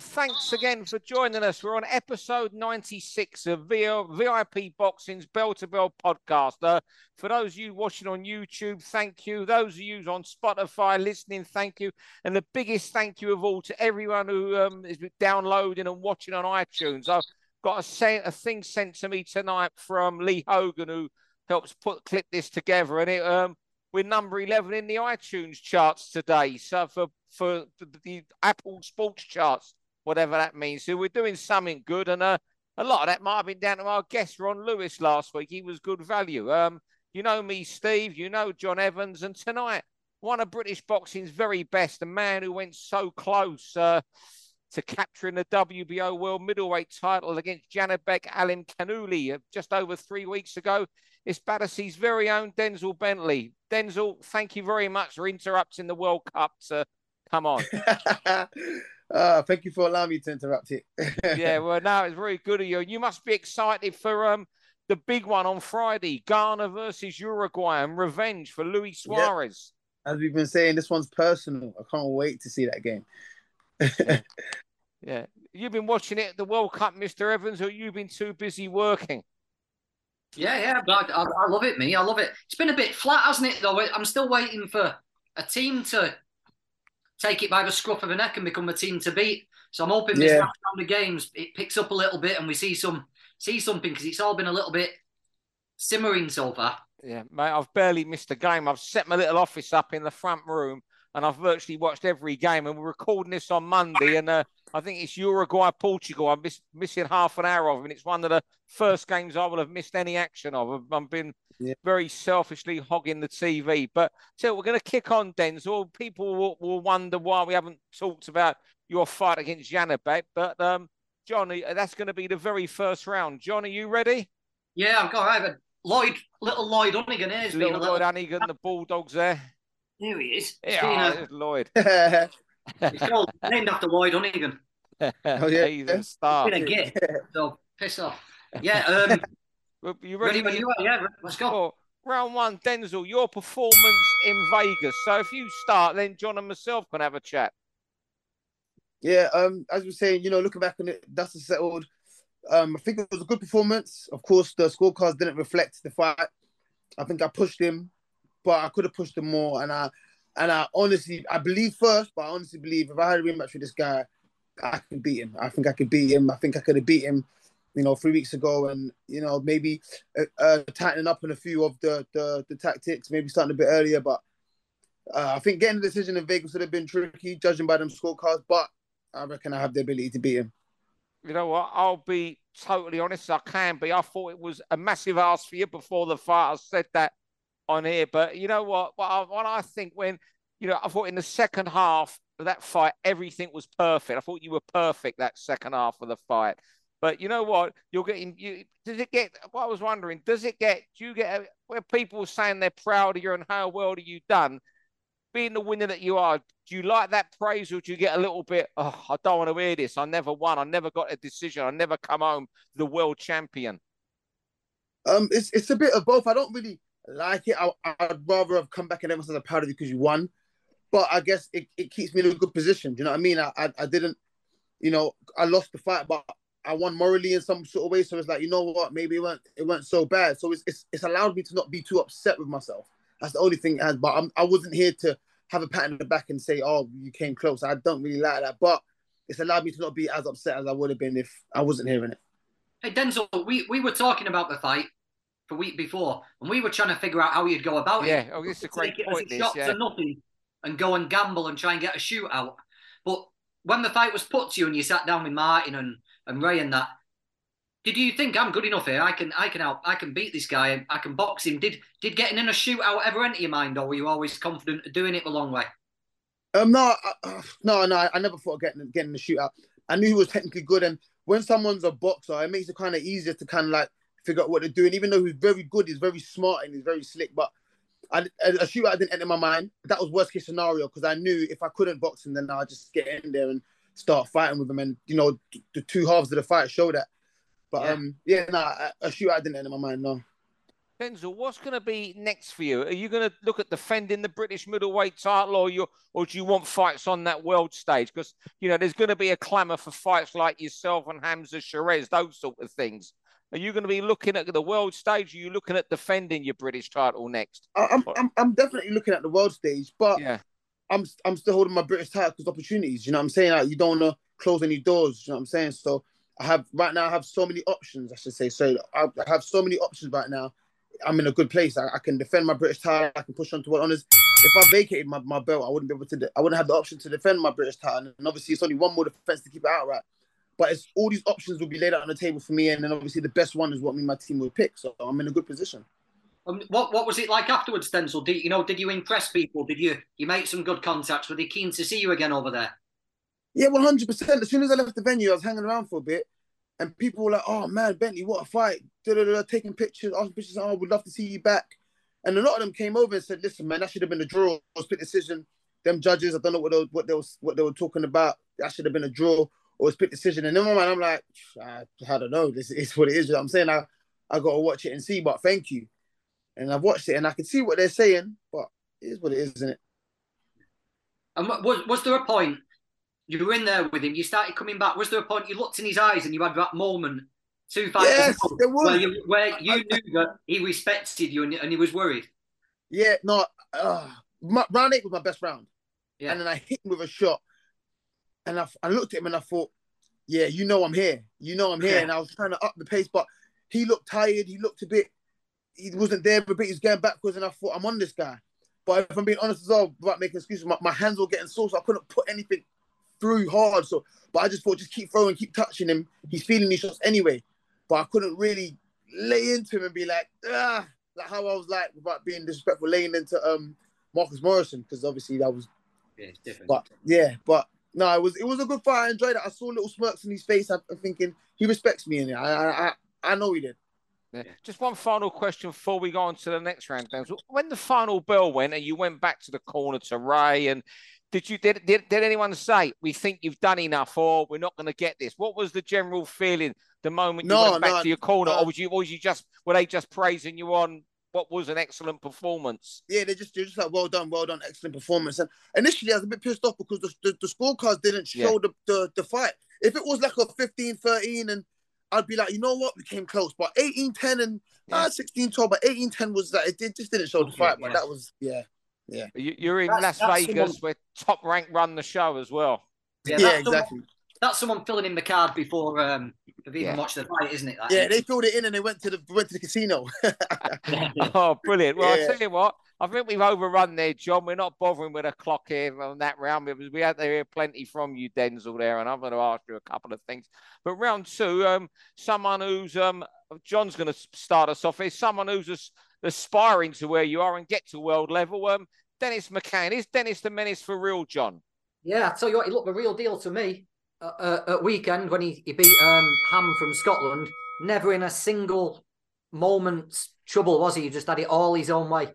Thanks again for joining us. We're on episode 96 of VIP Boxing's Bell to Bell podcast. Uh, for those of you watching on YouTube, thank you. Those of you on Spotify listening, thank you. And the biggest thank you of all to everyone who um, is downloading and watching on iTunes. I've got a, a thing sent to me tonight from Lee Hogan, who helps put clip this together. And it um, we're number 11 in the iTunes charts today. So for, for the Apple Sports charts, whatever that means. So we're doing something good. And uh, a lot of that might have been down to our guest, Ron Lewis, last week. He was good value. Um, you know me, Steve. You know John Evans. And tonight, one of British boxing's very best, a man who went so close uh, to capturing the WBO World Middleweight title against Janibek Alimkhanuly uh, just over three weeks ago. It's Battersea's very own Denzel Bentley. Denzel, thank you very much for interrupting the World Cup to come on. uh, thank you for allowing me to interrupt it. yeah, well, no, it's very good of you. You must be excited for um the big one on Friday, Ghana versus Uruguay, and revenge for Luis Suarez. Yep. As we've been saying, this one's personal. I can't wait to see that game. yeah. yeah. You've been watching it, the World Cup, Mr. Evans, or you've been too busy working? Yeah, yeah, but I, I, love it, me. I love it. It's been a bit flat, hasn't it? Though I'm still waiting for a team to take it by the scruff of the neck and become a team to beat. So I'm hoping this round of games it picks up a little bit and we see some see something because it's all been a little bit simmering so far. Yeah, mate, I've barely missed a game. I've set my little office up in the front room and I've virtually watched every game. And we're recording this on Monday, and uh, I think it's Uruguay Portugal. I'm miss, missing half an hour of, and it's one of the first games I will have missed any action of. I've, I've been yeah. very selfishly hogging the TV. But so we're going to kick on, Denzel. People will, will, wonder why we haven't talked about your fight against Janibek, but um, Johnny, that's going to be the very first round. John, are you ready? Yeah, I've got. I have a Lloyd, little Lloyd Honeyghan here. Little Lloyd Honeyghan, the Bulldogs there. Here he is. Yeah, oh, Lloyd. He's called, named after Lloyd Honeyghan. oh yeah, he's a star. Been a git, so piss off. Yeah. Um, you ready? ready you are, yeah, let's go. Oh, round one, Denzel, your performance in Vegas. So if you start, then John and myself can have a chat. Yeah, um, as we are saying, you know, looking back on it, that's a settled. Um, I think it was a good performance. Of course, the scorecards didn't reflect the fight. I think I pushed him, but I could have pushed him more. And I, and I honestly, I believe first, but I honestly believe if I had a rematch with this guy, I can beat him. I think I could beat him. I think I could have beat him, you know, three weeks ago, and you know maybe uh, uh, tightening up on a few of the, the the tactics, maybe starting a bit earlier. But uh, I think getting the decision in Vegas would have been tricky, judging by them scorecards. But I reckon I have the ability to beat him. You know what? I'll be totally honest. I can be. I thought it was a massive ask for you before the fight. I said that on here, but you know what? What I, what I think when you know, I thought in the second half of that fight, everything was perfect. I thought you were perfect that second half of the fight. But you know what? You're getting you. Does it get? What I was wondering, does it get? Do you get where people are saying they're proud of you and how well have you done? Being the winner that you are, do you like that praise or do you get a little bit? Oh, I don't want to hear this. I never won. I never got a decision. I never come home the world champion. Um, it's it's a bit of both. I don't really like it. I, would rather have come back and everyone says I'm proud of you because you won but I guess it, it keeps me in a good position. Do you know what I mean? I, I, I didn't, you know, I lost the fight, but I won morally in some sort of way. So it's like, you know what? Maybe it went it went so bad. So it's it's, it's allowed me to not be too upset with myself. That's the only thing it has. But I'm, I wasn't here to have a pat on the back and say, oh, you came close. I don't really like that. But it's allowed me to not be as upset as I would have been if I wasn't hearing it. Hey Denzel, we, we were talking about the fight the week before, and we were trying to figure out how you'd go about yeah. it. Yeah, oh, this is a great point. This, shot yeah. to nothing and go and gamble and try and get a shootout. But when the fight was put to you and you sat down with Martin and, and Ray and that, did you think I'm good enough here? I can I can help I can beat this guy. I can box him. Did did getting in a shootout ever enter your mind, or were you always confident of doing it the long way? Um, no, uh, no, no. I never thought of getting getting the shootout. I knew he was technically good, and when someone's a boxer, it makes it kind of easier to kind of like figure out what they're doing. Even though he's very good, he's very smart and he's very slick. But I, a shootout didn't enter my mind. That was worst case scenario because I knew if I couldn't box him, then I'd just get in there and start fighting with him. And you know, the two halves of the fight show that. But yeah. um, yeah, no, nah, a shootout didn't enter my mind. No. Denzel, what's going to be next for you? Are you going to look at defending the British middleweight title, or you, or do you want fights on that world stage? Because you know there's going to be a clamour for fights like yourself and Hamza Sheeraz, those sort of things. Are you going to be looking at the world stage? Are you looking at defending your British title next? I'm, I'm, I'm definitely looking at the world stage, but yeah. I'm, I'm still holding my British title because opportunities. You know what I'm saying? Like, you don't want to close any doors. You know what I'm saying? So I have right now. I have so many options. I should say. So I have so many options right now I'm in a good place. I, I, can defend my British title. I can push on to what honors. If I vacated my, my belt, I wouldn't be able to. De- I wouldn't have the option to defend my British title. And obviously, it's only one more defense to keep it outright. But it's all these options will be laid out on the table for me, and then obviously the best one is what me and my team would pick. So I'm in a good position. Um, what what was it like afterwards, Denzel? Did you know? Did you impress people? Did you you make some good contacts? Were they keen to see you again over there? Yeah, one hundred percent. As soon as I left the venue, I was hanging around for a bit, and people were like, "Oh man, Bentley, what a fight!" Da-da-da, taking pictures, asking pictures. Oh, we'd love to see you back. And a lot of them came over and said, "Listen, man, that should have been a draw. Or split decision. Them judges, I don't know what they, what they was what they were talking about. That should have been a draw or a split decision." And then man, I'm like, I, I don't know. This is what it is. You know I'm saying I I got to watch it and see. But thank you. And I've watched it and I can see what they're saying, but it is what it is, isn't it? And was was there a point you were in there with him. You started coming back. Was there a point you looked in his eyes and you had that moment two fights yes, there was. where you, where you knew that he respected you and, and he was worried? Yeah, no. Uh, my, round eight was my best round. Yeah. And then I hit him with a shot. And I, I looked at him and I thought, yeah, you know I'm here. You know I'm here. Yeah. And I was trying to up the pace, but he looked tired. He looked a bit, he wasn't there, but he was going backwards. And I thought, I'm on this guy. But if I'm being honest as well, without making excuses, my, my hands were getting sore, so I couldn't put anything through hard. So, but I just thought, just keep throwing, keep touching him. He's feeling these shots anyway. But I couldn't really lay into him and be like, ah, like how I was like without being disrespectful, laying into um Marcus Morrison because obviously that was. Yeah, different. But yeah, but no, it was it was a good fight. I enjoyed it. I saw little smirks in his face. I'm thinking he respects me in it. I I I know he did. Yeah. Just one final question before we go on to the next round. When the final bell went and you went back to the corner to Ray and did you did, did did anyone say we think you've done enough or we're not going to get this? What was the general feeling the moment you no, went back no, to your corner, no. or was you or was you just were they just praising you on what was an excellent performance? Yeah, they just they're just like well done, well done, excellent performance. And initially I was a bit pissed off because the the, the scorecards didn't show yeah. the, the the fight. If it was like a 15-13 and I'd be like, you know what, we came close. But 18-10 and yeah. uh, 16-12, but 18-10 was that it, did, just didn't show the fight. Yeah, but that was yeah. Yeah. You're in that's, Las that's Vegas someone... where top rank run the show as well. Yeah, yeah exactly. Someone, that's someone filling in the card before um they've even yeah. watched the fight, isn't it? That yeah, they filled it in and they went to the went to the casino. oh, brilliant! Well, yeah. I tell you what, I think we've overrun there, John. We're not bothering with a clock here on that round because we had to hear plenty from you, Denzel, there, and I'm going to ask you a couple of things. But round two, um, someone who's um, John's going to start us off. Is someone who's aspiring to where you are and get to world level. Um, Dennis McCann is Dennis the Menace for real, John? Yeah, I tell you what, he looked the real deal to me uh, uh, at weekend when he, he beat um, Ham from Scotland. Never in a single moment's trouble was he? He just had it all his own way,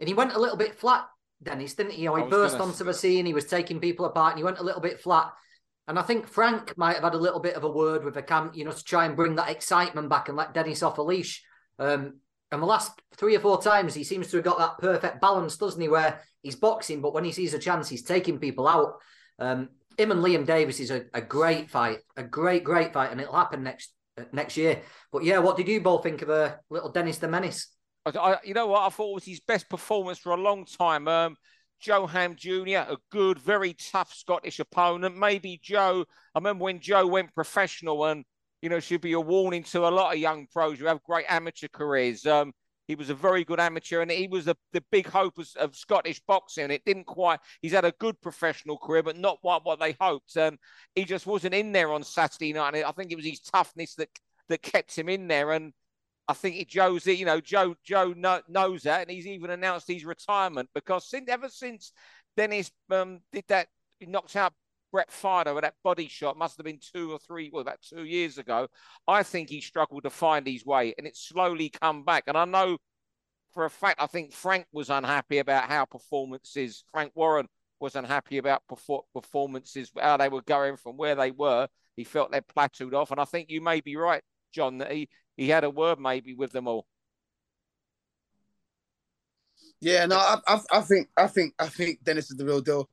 and he went a little bit flat. Dennis, didn't he? You know, he burst onto the scene. He was taking people apart, and he went a little bit flat. And I think Frank might have had a little bit of a word with the camp, you know, to try and bring that excitement back and let Dennis off a leash. Um, and the last three or four times, he seems to have got that perfect balance, doesn't he? Where he's boxing, but when he sees a chance, he's taking people out. Um, him and Liam Davis is a, a great fight, a great, great fight, and it'll happen next uh, next year. But yeah, what did you both think of a uh, little Dennis the Menace? I, you know what? I thought was his best performance for a long time. Um, Joe Ham Jr., a good, very tough Scottish opponent. Maybe Joe, I remember when Joe went professional and you know, should be a warning to a lot of young pros who have great amateur careers. Um, he was a very good amateur, and he was the, the big hope of, of, Scottish boxing. And it didn't quite. He's had a good professional career, but not what what they hoped. And he just wasn't in there on Saturday night. And I think it was his toughness that that kept him in there. And I think Joe's, you know, Joe Joe knows that, and he's even announced his retirement because since ever since Dennis um, did that, he knocked out Brett Fidoe with that body shot must have been two or three, well, about two years ago. I think he struggled to find his way and it's slowly come back. And I know for a fact, I think Frank was unhappy about how performances, Frank Warren was unhappy about performances, how they were going from where they were. He felt they plateaued off. And I think you may be right, John, that he, he had a word maybe with them all. Yeah, no, I, I, I think, I think, I think Dennis is the real deal.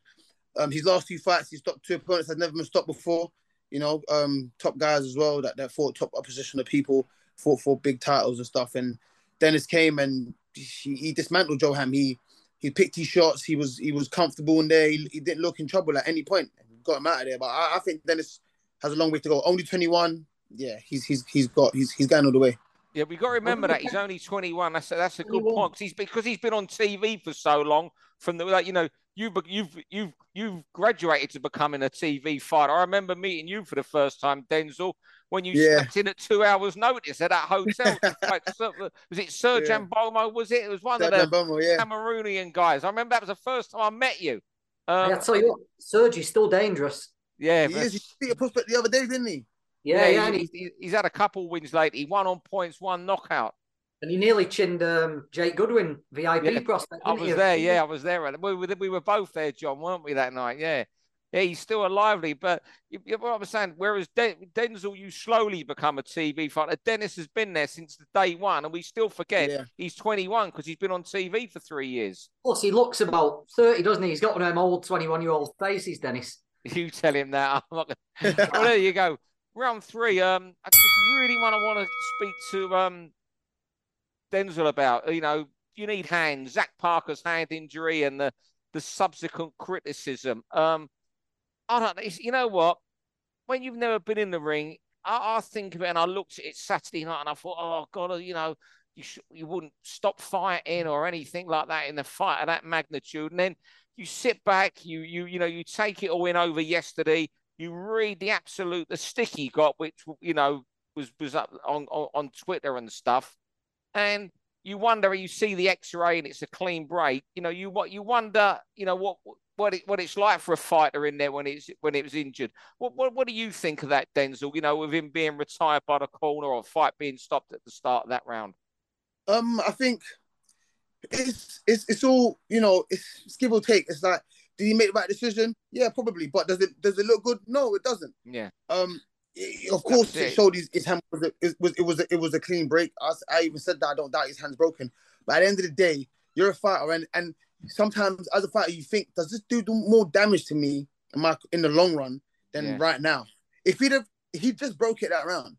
Um, his last two fights, he stopped two opponents that never been stopped before. You know, um, top guys as well that that fought top opposition of people, fought for big titles and stuff. And Dennis came and he, he dismantled Joe Ham. He he picked his shots. He was he was comfortable in there. He, he didn't look in trouble at any point. Got him out of there. But I, I think Dennis has a long way to go. Only twenty one. Yeah, he's he's he's got he's he's going all the way. Yeah, we got to remember that he's only 21. That's a, that's a good point because he's because he's been on TV for so long. From the like, you know, you've you've you've you've graduated to becoming a TV fighter. I remember meeting you for the first time, Denzel, when you yeah. stepped in at two hours' notice at that hotel. like, was it Sir yeah. Jambomo? Was it? It was one Sir of the Jambomo, yeah. Cameroonian guys. I remember that was the first time I met you. Um, I tell you what, Sergi's still dangerous. Yeah, he is. He beat a prospect the other day, didn't he? Yeah, yeah. yeah he, he's had a couple wins lately. He won on points, one knockout. And he nearly chinned um, Jake Goodwin, VIP yeah, prospect. I was you? there, yeah, I was there. We were, we were both there, John, weren't we, that night? Yeah. Yeah, he's still a lively, but you, you, what I'm saying, whereas De- Denzel, you slowly become a TV fighter. Dennis has been there since the day one, and we still forget yeah. he's 21 because he's been on TV for three years. Plus, he looks about 30, doesn't he? He's got one of them old 21 year old faces, Dennis. You tell him that. I'm not gonna... well, there you go round three, um, I just really want to want to speak to um, Denzel about. You know, you need hands. Zach Parker's hand injury and the the subsequent criticism. Um, I don't. You know what? When you've never been in the ring, I, I think of it and I looked at it Saturday night and I thought, oh God, you know, you sh- you wouldn't stop fighting or anything like that in the fight of that magnitude. And then you sit back, you you you know, you take it all in over yesterday you read the absolute the stick he got, which you know was was up on, on, on Twitter and stuff, and you wonder. You see the X-ray and it's a clean break. You know, you what you wonder. You know what what it what it's like for a fighter in there when it's when it was injured. What what what do you think of that, Denzel? You know, with him being retired by the corner or a fight being stopped at the start of that round. Um, I think it's it's it's all you know. It's, it's give or take. It's like did he make the right decision? Yeah, probably. But does it does it look good? No, it doesn't. Yeah. Um. It, of course, it. it showed his, his hand was a, it was it was a, it was a clean break. I, I even said that I don't doubt his hand's broken. But at the end of the day, you're a fighter, and and sometimes as a fighter, you think, does this do more damage to me in my in the long run than yeah. right now? If he'd have he just broke it that round,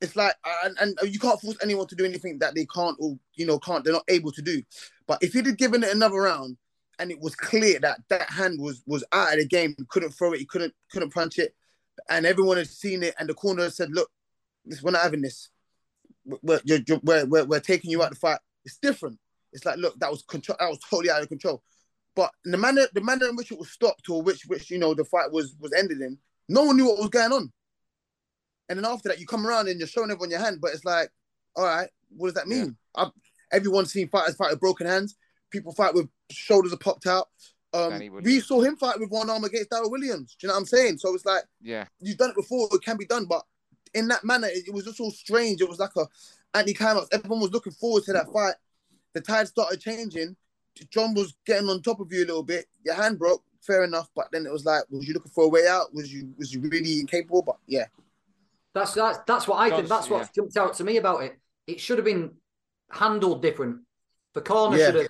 it's like and, and you can't force anyone to do anything that they can't or you know can't they're not able to do. But if he'd have given it another round, and it was clear that that hand was was out of the game. He couldn't throw it. He couldn't couldn't punch it, and everyone had seen it. And the corner said, "Look, this, we're not having this. We're, we're, we're, we're taking you out the fight. It's different. It's like, look, that was control. That was totally out of control. But the manner the manner in which it was stopped, or which which you know the fight was was ended in, no one knew what was going on. And then after that, you come around and you're showing everyone your hand, but it's like, all right, what does that mean? Yeah. everyone's seen fighters fight with broken hands people fight with shoulders are popped out. Um, we saw him fight with one arm against Darryl Williams. Do you know what I'm saying? So it's like, yeah, you've done it before. It can be done, but in that manner, it, it was just all strange. It was like a anti-climax. Everyone was looking forward to that fight. The tide started changing. John was getting on top of you a little bit. Your hand broke, fair enough. But then it was like, was you looking for a way out? Was you was you really incapable? But yeah, that's that's that's what I think. That's what yeah. jumped out to me about it. It should have been handled different. The corner yeah. should have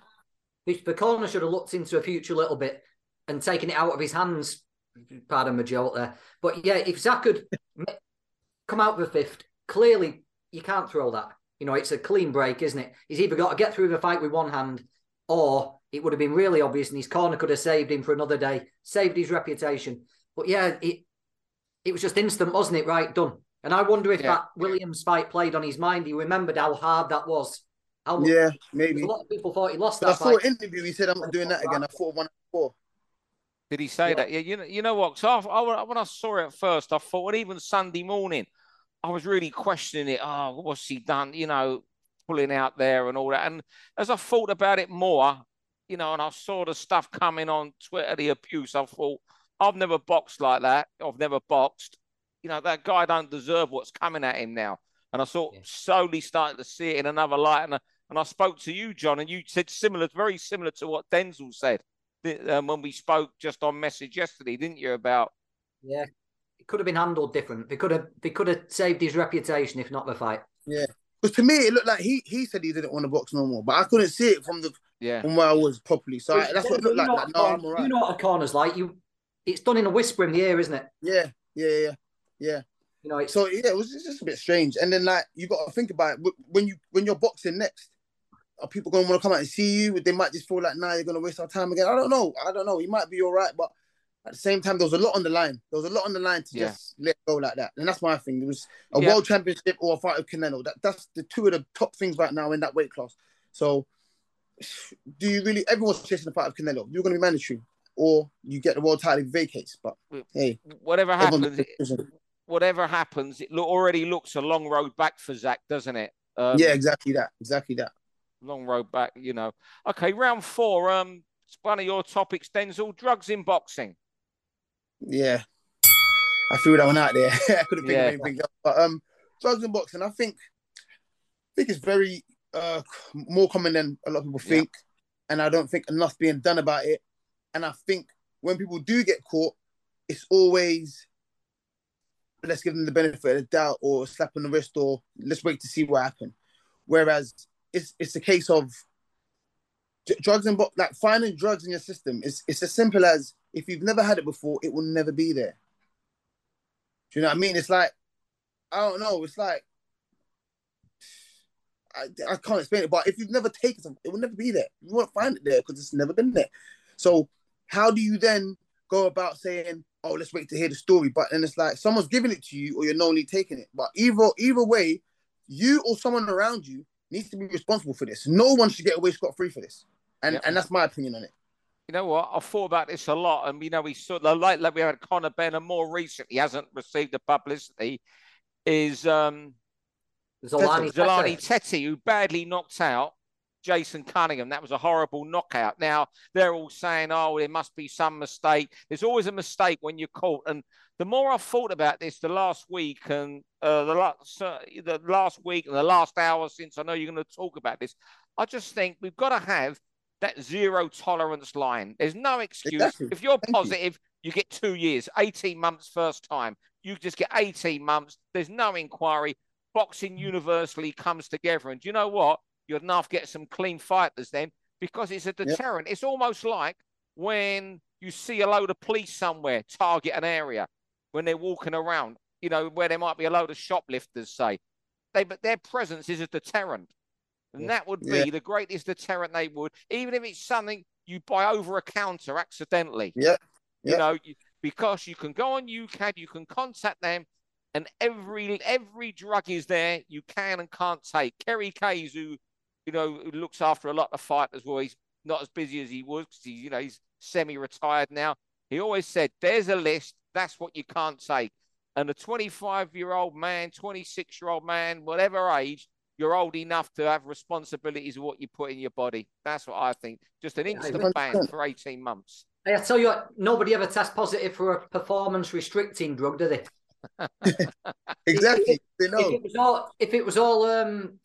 the corner should have looked into a future a little bit and taken it out of his hands. Pardon my joke there. But yeah, if Zach could come out with a fifth, clearly you can't throw that. You know, it's a clean break, isn't it? He's either got to get through the fight with one hand or it would have been really obvious and his corner could have saved him for another day, saved his reputation. But yeah, it it was just instant, wasn't it? Right, done. And I wonder if yeah. that Williams fight played on his mind. He remembered how hard that was how, yeah, maybe. A lot of people thought he lost but that. I saw an interview. He said, "I'm not doing that again." I thought one four. Did he say yeah. that? Yeah, you know, you know what? So I, I, when I saw it at first, I thought, well, even Sunday morning, I was really questioning it. Oh, what's he done? You know, pulling out there and all that. And as I thought about it more, you know, and I saw the stuff coming on Twitter, the abuse, I thought, I've never boxed like that. I've never boxed. You know, that guy don't deserve what's coming at him now. And I sort of slowly started to see it in another light. And I, and I spoke to you, John, and you said similar, very similar to what Denzel said um, when we spoke just on message yesterday, didn't you? About yeah, it could have been handled different. They could have they could have saved his reputation if not the fight. Yeah, because to me it looked like he he said he didn't want to box no more, but I couldn't see it from the Yeah. From where I was properly. So I, that's what it looked like. like no, I'm all right. You know what a corner's like. You it's done in a whisper in the air, isn't it? Yeah, yeah, yeah, yeah. You know, so yeah, it was just a bit strange. And then like you got to think about it when you when you're boxing next. Are people going to want to come out and see you? They might just feel like, nah, you're going to waste our time again. I don't know. I don't know. He might be all right, but at the same time, there was a lot on the line. There was a lot on the line to yeah. just let go like that. And that's my thing. It was a yeah. world championship or a fight with Canelo. That that's the two of the top things right now in that weight class. So do you really everyone's chasing the fight of Canelo? You're gonna be mandatory. Or you get the world title vacates. But hey. Whatever happens whatever happens, it already looks a long road back for Zach, doesn't it? Um, yeah, exactly that. Exactly that. Long road back, you know. Okay, round four. Um, it's one of your topics, Denzel. Drugs in boxing. Yeah, I threw that one out there. I couldn't think yeah. of anything else. But um, drugs in boxing, I think, I think it's very uh more common than a lot of people think, yeah. and I don't think enough being done about it. And I think when people do get caught, it's always let's give them the benefit of the doubt or slap on the wrist or let's wait to see what happened. Whereas it's it's a case of drugs and like finding drugs in your system. It's it's as simple as if you've never had it before, it will never be there. Do you know what I mean? It's like I don't know. It's like I, I can't explain it, but if you've never taken something, it will never be there. You won't find it there because it's never been there. So how do you then go about saying, "Oh, let's wait to hear the story"? But then it's like someone's giving it to you, or you're knowingly taking it. But either either way, you or someone around you needs to be responsible for this. No one should get away scot free for this, and yep. and that's my opinion on it. You know what? I've thought about this a lot, and you know, we saw the like like we had Conor Benn, and more recently hasn't received the publicity. Is um, Zolani Zolani Tete, who badly knocked out Jason Cunningham. That was a horrible knockout. Now they're all saying, "Oh, there must be some mistake." There's always a mistake when you're caught. And the more I've thought about this, the last week and uh, the last uh, the last week and the last hour since I know you're going to talk about this, I just think we've got to have that zero tolerance line. There's no excuse. Exactly. If you're Thank positive, you. you get two years, 18 months first time. You just get 18 months. There's no inquiry. Boxing universally comes together. And do you know what? You'd enough get some clean fighters then because it's a deterrent. Yep. It's almost like when you see a load of police somewhere target an area when they're walking around, you know, where there might be a load of shoplifters, say. They, but their presence is a deterrent. And that would be yeah. the greatest deterrent they would, even if it's something you buy over a counter accidentally. Yeah. You know, because you can go on UKAD, you can contact them, and every every drug is there you can and can't take. Kerry Kayes, who you know who looks after a lot of fighters, well, he's not as busy as he was because he's you know he's semi-retired now. He always said, "There's a list. That's what you can't take." And a 25 year old man, 26 year old man, whatever age, you're old enough to have responsibilities of what you put in your body. That's what I think. Just an instant ban for 18 months. I tell you what, nobody ever tests positive for a performance restricting drug, do they? exactly. If, if, if, it was all, if it was all, um,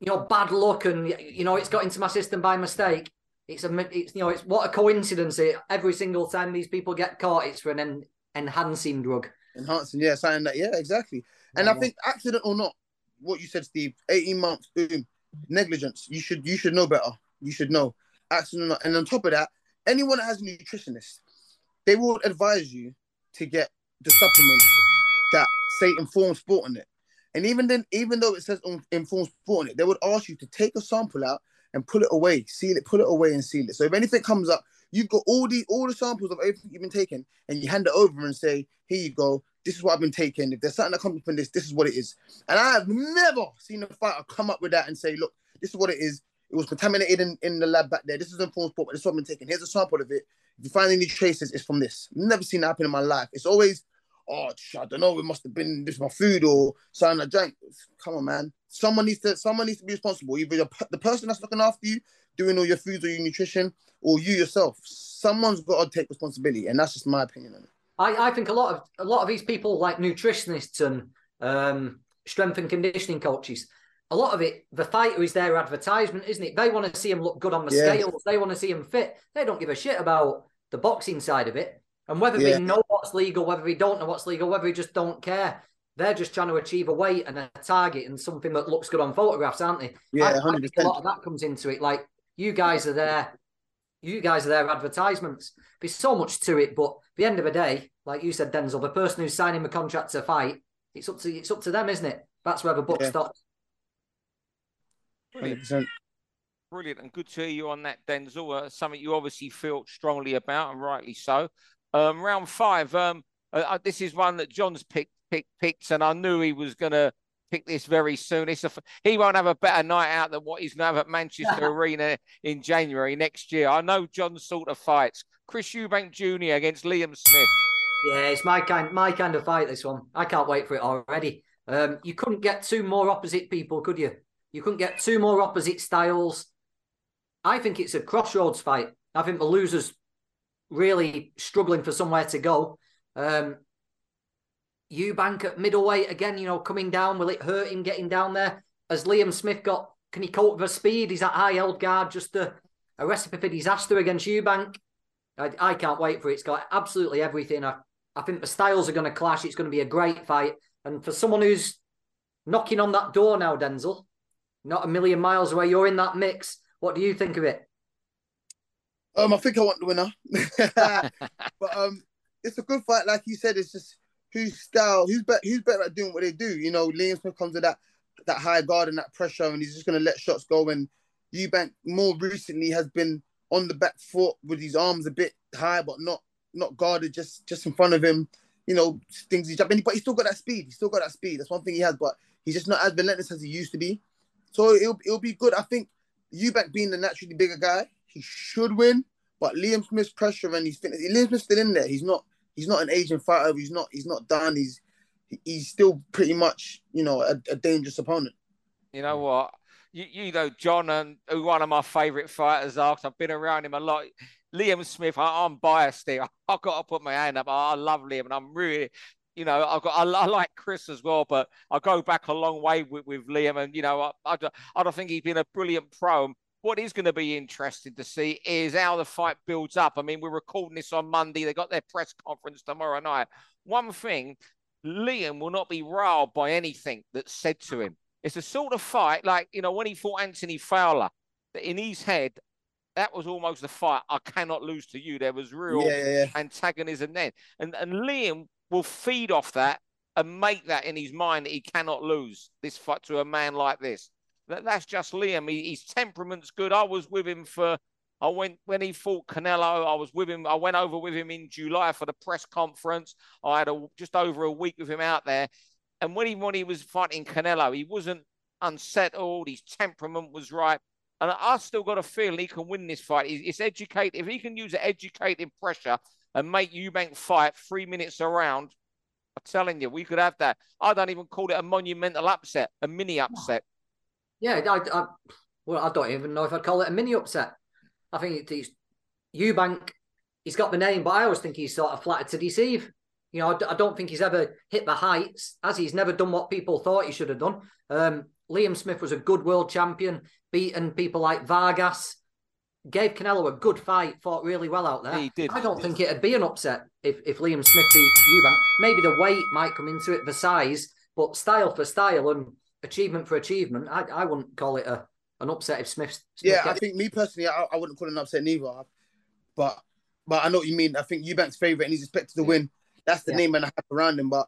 you know, bad luck and you know it's got into my system by mistake, it's a, it's you know, it's what a coincidence. It, every single time these people get caught, it's for an en- enhancing drug. Enhancing, yeah, saying that, yeah, exactly. And yeah. I think accident or not, what you said, Steve. Eighteen months, boom, negligence. You should you should know better. You should know accident. or not. And on top of that, anyone that has a nutritionist, they will advise you to get the supplements that say informed sport on it. And even then, even though it says um, informed sport on it, they would ask you to take a sample out and pull it away, seal it, pull it away and seal it. So if anything comes up, you've got all the all the samples of everything you've been taking, and you hand it over and say, "Here you go this is what I've been taking. If there's something that comes from this, this is what it is. And I have never seen a fighter come up with that and say, look, this is what it is. It was contaminated in, in the lab back there. This is informed sport, but this is what I've been taking. Here's a sample of it. If you find any traces, it's from this. Never seen that happen in my life. It's always, oh, I don't know, it must have been this my food or something I drank. Come on, man. Someone needs to someone needs to be responsible. Either the person that's looking after you, doing all your foods or your nutrition, or you yourself. Someone's got to take responsibility, and that's just my opinion on it. I, I think a lot of a lot of these people, like nutritionists and um, strength and conditioning coaches, a lot of it, the fighter is their advertisement, isn't it? They want to see him look good on the yeah. scales. They want to see him fit. They don't give a shit about the boxing side of it. And whether yeah. they know what's legal, whether they don't know what's legal, whether they just don't care, they're just trying to achieve a weight and a target and something that looks good on photographs, aren't they? Yeah, I, I a lot of that comes into it. Like You guys are there. You guys are there advertisements. There's so much to it, but at the end of the day, like you said, Denzel, the person who's signing the contract to fight, it's up to it's up to them, isn't it? That's where the book yeah. stops. Brilliant. Brilliant and good to hear you on that, Denzel. Uh, something you obviously feel strongly about, and rightly so. Um, round five. Um, uh, uh this is one that John's picked, picked, picked, and I knew he was going to pick this very soon. It's a, he won't have a better night out than what he's going to have at Manchester Arena in January next year. I know John's sort of fights. Chris Eubank Jr. against Liam Smith. Yeah, it's my kind, my kind of fight. This one, I can't wait for it already. Um, you couldn't get two more opposite people, could you? You couldn't get two more opposite styles. I think it's a crossroads fight. I think the loser's really struggling for somewhere to go. Um, Eubank at middleweight again, you know, coming down. Will it hurt him getting down there? As Liam Smith got, can he cope with the speed? Is that high held guard just a, a recipe for disaster against Eubank? I, I can't wait for it. It's got absolutely everything. I, I think the styles are going to clash. It's going to be a great fight. And for someone who's knocking on that door now, Denzel, not a million miles away, you're in that mix. What do you think of it? Um, I think I want the winner, but um, it's a good fight. Like you said, it's just whose style, who's better, who's better at doing what they do. You know, Liam Smith comes with that that high guard and that pressure, and he's just going to let shots go. And Eubank more recently has been on the back foot with his arms a bit high, but not not guarded just just in front of him. You know, things he's jumping, but he's still got that speed. He's still got that speed. That's one thing he has, but he's just not as relentless as he used to be. So it'll it'll be good. I think Eubank being the naturally bigger guy, he should win. But Liam Smith's pressure and fitness, Liam Smith's still in there. He's not he's not an Asian fighter. He's not he's not done. He's he's still pretty much you know a, a dangerous opponent. You know what? You, you know John and who one of my favourite fighters are. I've been around him a lot. Liam Smith, I, am biased here. I've got to put my hand up. I, I love Liam, and I'm really, you know, I've got I, I, like Chris as well, but I go back a long way with, with Liam, and you know, I, I, I don't think he's been a brilliant pro. What is going to be interesting to see is how the fight builds up. I mean, we're recording this on Monday. They got their press conference tomorrow night. One thing, Liam will not be riled by anything that's said to him. It's a sort of fight like you know when he fought Anthony Fowler. In his head, that was almost the fight. I cannot lose to you. There was real yeah, yeah, yeah. antagonism then, and and Liam will feed off that and make that in his mind that he cannot lose this fight to a man like this. That, that's just Liam. He, his temperament's good. I was with him for. I went when he fought Canelo. I was with him. I went over with him in July for the press conference. I had a, just over a week with him out there, and when he when he was fighting Canelo, he wasn't unsettled. His temperament was right. And I still got a feeling he can win this fight. It's educate if he can use the educating pressure and make Eubank fight three minutes around. I'm telling you, we could have that. I don't even call it a monumental upset, a mini upset. Yeah, I, I well, I don't even know if I'd call it a mini upset. I think it's Eubank. He's got the name, but I always think he's sort of flattered to deceive. You know, I don't think he's ever hit the heights, as he's never done what people thought he should have done. Um, Liam Smith was a good world champion, beaten people like Vargas, gave Canelo a good fight, fought really well out there. He did. I don't think it'd be an upset if, if Liam Smith beat Eubank. Maybe the weight might come into it, the size, but style for style and achievement for achievement, I, I wouldn't call it a an upset if Smith. Smith yeah, I think me personally, I, I wouldn't call it an upset neither. But but I know what you mean. I think Eubank's favourite and he's expected to yeah. win. That's the yeah. name and I have around him. But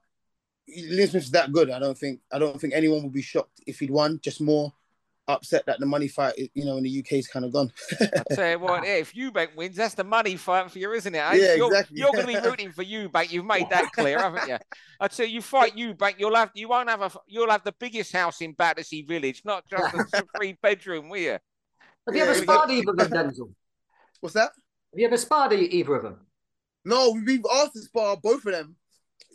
Liam Smith's that good. I don't think I don't think anyone would be shocked if he'd won. Just more upset that the money fight, you know, in the UK is kind of gone. I tell you what, if Eubank wins, that's the money fight for you, isn't it? Yeah, you're, exactly. You're going to be rooting for Eubank. You've made that clear, haven't you? I tell you, you fight Eubank, you'll have you won't have a you'll have the biggest house in Battersea Village, not just a three bedroom, will you? Have you ever sparred either of them, Denzel? What's that? Have you ever sparred either of them? No, we've asked to spar both of them.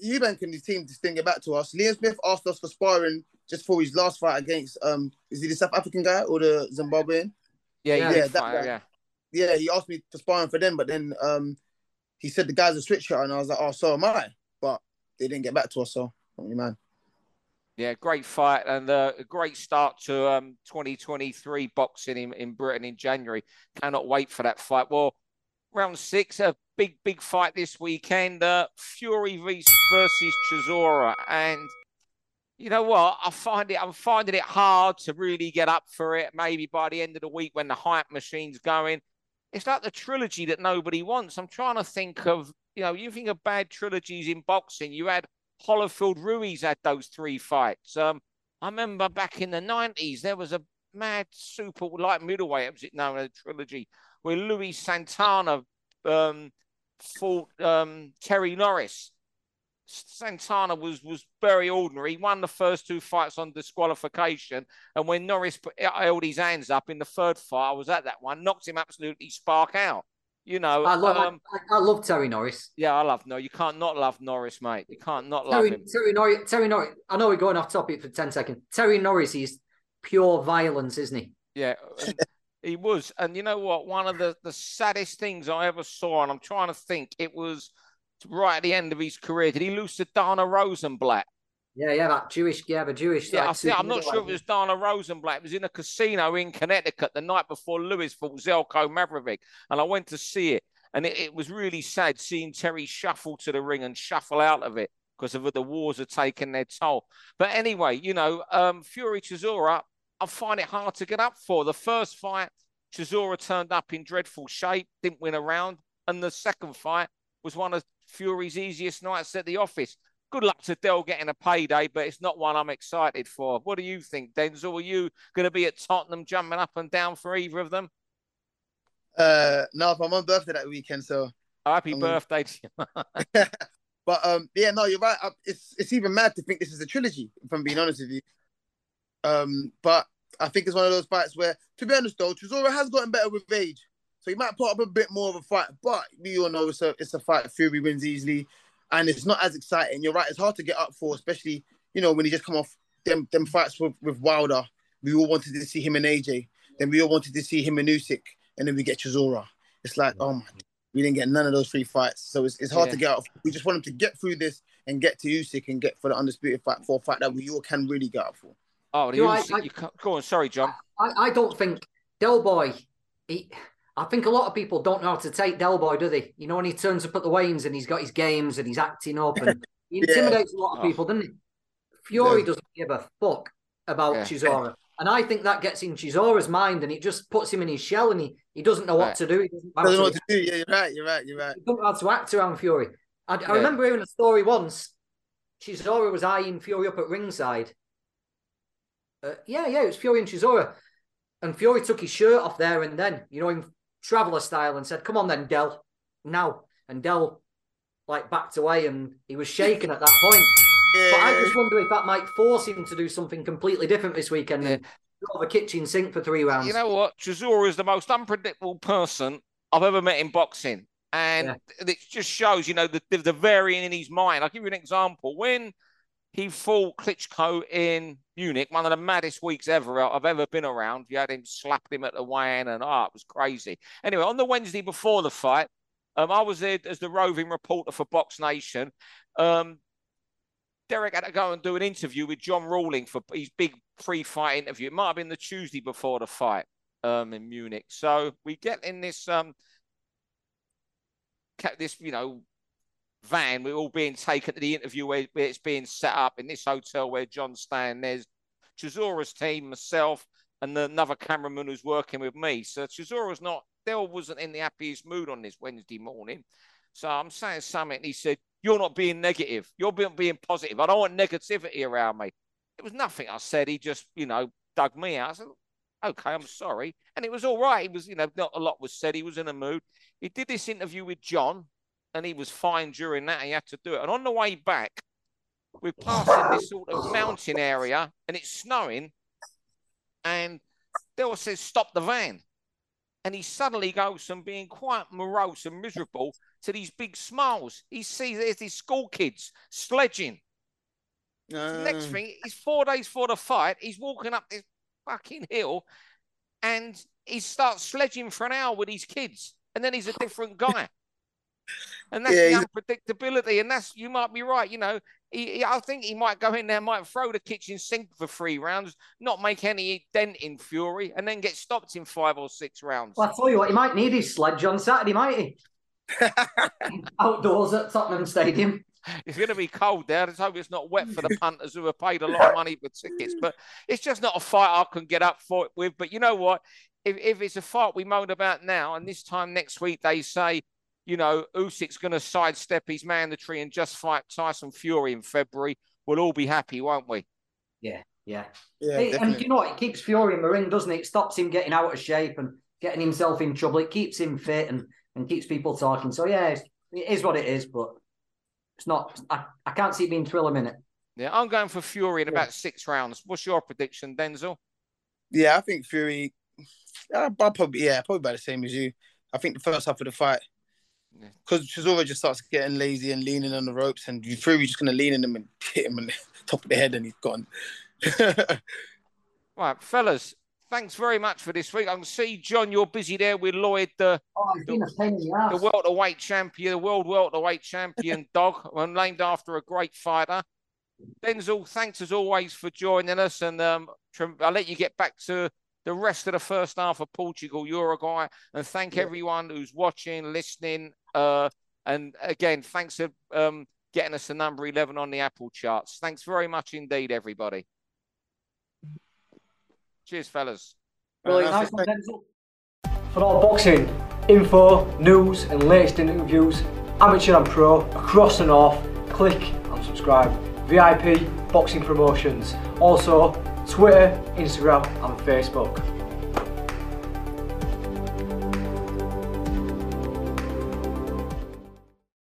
Eubank and his team just didn't get back to us. Liam Smith asked us for sparring just for his last fight against um is he the South African guy or the Zimbabwean? Yeah, yeah, yeah that guy. Yeah. Yeah, he asked me for sparring for them, but then um he said the guy's a switcher, and I was like, oh, so am I. But they didn't get back to us, so man. Yeah, great fight and uh, a great start to um 2023 boxing in, in Britain in January. Cannot wait for that fight. Well, round six, a big, big fight this weekend. Uh, Fury versus Chisora. And You know what? I find it. I'm finding it hard to really get up for it. Maybe by the end of the week, when the hype machine's going, it's like the trilogy that nobody wants. I'm trying to think of. You know, you think of bad trilogies in boxing. You had Holyfield Ruiz had those three fights. Um, I remember back in the 90s, there was a mad super light middleweight, was it known as a trilogy, where Luis Santana um, fought um, Terry Norris. Santana was was very ordinary. He won the first two fights on disqualification, and when Norris put, held his hands up in the third fight, I was at that one, knocked him absolutely spark out. You know, I love, um, I, I, love Terry Norris. Yeah, I love no. You can't not love Norris, mate. You can't not Terry, love him. Terry Norris. Terry Norris. I know we're going off topic for ten seconds. Terry Norris is pure violence, isn't he? Yeah, he was. And you know what? One of the the saddest things I ever saw, and I'm trying to think, it was right at the end of his career. Did he lose to Dana Rosenblatt? Yeah, yeah, that Jewish, yeah, the Jewish. Yeah, I am not sure if it was Dana Rosenblatt. It was in a casino in Connecticut the night before Lewis fought Zeljko Mavrovic, and I went to see it, and it, it, was really sad seeing Terry shuffle to the ring and shuffle out of it because of the wars are taking their toll. But anyway, you know, um, Fury Chisora, I find it hard to get up for. The first fight, Chisora turned up in dreadful shape, didn't win a round, and the second fight was one of Fury's easiest nights at the office good luck to Del getting a payday, but it's not one I'm excited for. What do you think, Denzel? Are you going to be at Tottenham jumping up and down for either of them? Uh, no, I'm on birthday that weekend, so happy birthday to you. but um, yeah, no, you're right. It's it's even mad to think this is a trilogy. If I'm being honest with you, um, but I think it's one of those fights where, to be honest though, Chisora has gotten better with age, so he might put up a bit more of a fight. But we all know it's a it's a fight. Fury wins easily and it's not as exciting. You're right; it's hard to get up for, especially you know when he just come off them them fights with, with Wilder. We all wanted to see him and AJ. Then we all wanted to see him and Usyk, and then we get Chisora. It's like, oh my, we didn't get none of those three fights, so it's, it's hard yeah. to get up. We just want him to get through this and get to Usyk and get for the undisputed fight for a fight that we all can really get up for. Oh, you know, Usyk, I, I, you go on. Sorry, John. I, I don't think Del Boy. He, I think a lot of people don't know how to take Del Boy, do they? You know, when he turns up at the Waynes and he's got his games and he's acting up and he intimidates yeah. a lot of oh. people, doesn't he? Fury yeah. doesn't give a fuck about yeah. Chisora. And I think that gets in Chisora's mind and it just puts him in his shell and he, he doesn't know what right. to do. He doesn't, doesn't know what to do. Yeah, you're right. You're right. You're right. He doesn't know how to act around Fury. I, I remember hearing a story once. Chisora was eyeing Fury up at ringside. Uh, yeah, yeah, it was Fury and Chisora. And Fury took his shirt off there and then, you know, in traveller style and said, "Come on then, Del, now." And Del like backed away, and he was shaken at that point. Yeah. But I just wonder if that might force him to do something completely different this weekend yeah. and go the kitchen sink for three rounds. You know what? Chisora is the most unpredictable person I've ever met in boxing. And yeah. it just shows, you know, the, the, the varying in his mind. I'll give you an example. When he fought Klitschko in Munich, one of the maddest weeks ever I've ever been around. You had him slapped him at the weigh-in, and oh, it was crazy. Anyway, on the Wednesday before the fight, um, I was there as the roving reporter for Box Nation. Um, Dereck had to go and do an interview with John Rawling for his big pre-fight interview. It might have been the Tuesday before the fight um, in Munich. So we get in this um, this you know van. We're all being taken to the interview where, where it's being set up in this hotel where John's staying. There's Chisora's team, myself, and another cameraman who's working with me. So Chisora's not, Del wasn't in the happiest mood on this Wednesday morning. So I'm saying something. And he said, You're not being negative. You're being, being positive. I don't want negativity around me. It was nothing I said. He just, you know, dug me out. I said, Okay, I'm sorry. And it was all right. He was, you know, not a lot was said. He was in a mood. He did this interview with John, and he was fine during that. He had to do it. And on the way back, we're passing this sort of mountain area and it's snowing. And Del says, Stop the van. And he suddenly goes from being quite morose and miserable to these big smiles. He sees there's these school kids sledging. Uh... Next thing, he's four days for the fight. He's walking up this fucking hill and he starts sledging for an hour with his kids. And then he's a different guy and that's yeah, the unpredictability. And that's you might be right. You know, he, he, I think he might go in there, might throw the kitchen sink for three rounds, not make any dent in Fury, and then get stopped in five or six rounds. Well, I tell you what, he might need his sledge on Saturday, might he? Outdoors at Tottenham Stadium. it's going to be cold there. Let's hope it's not wet for the punters who have paid a lot of money for tickets. But it's just not a fight I can get up for it with. But you know what? If, if it's a fight we moan about now, and this time next week they say, you know, Usyk's going to sidestep his mandatory and just fight Tyson Fury in February, we'll all be happy, won't we? Yeah, yeah. Yeah, Hey, and you know what? It keeps Fury in the ring, doesn't it? It stops him getting out of shape and getting himself in trouble. It keeps him fit and, and keeps people talking. So yeah, it's, it is what it is, but it's not. I, I can't see it being thrill a minute. Yeah, I'm going for Fury in Yeah. about six rounds. What's your prediction, Denzel? Yeah, I think Fury. I'll, I'll probably yeah, probably about the same as you. I think the first half of the fight, Yeah. Because Chisora just starts getting lazy and leaning on the ropes, and Fury just gonna lean in him and hit him on the top of the head, and he's gone. Right, fellas, thanks very much for this week. I can see, John, you're busy there with Lloyd, the, Oh, it's been a pain in the the ass. welterweight champion, the world welterweight champion dog, and named after a great fighter. Denzel, thanks as always for joining us, and um, I'll let you get back to the rest of the first half of Portugal, Uruguay, and thank Yeah. everyone who's watching, listening, uh, and again, thanks for um, getting us to number 11 on the Apple charts. Thanks very much indeed, everybody. Cheers, fellas. Brilliant. Uh, Nice. For all boxing info, news, and latest interviews, amateur and pro, across the north, click and subscribe. VIP Boxing Promotions. Also, Twitter, Instagram, and Facebook.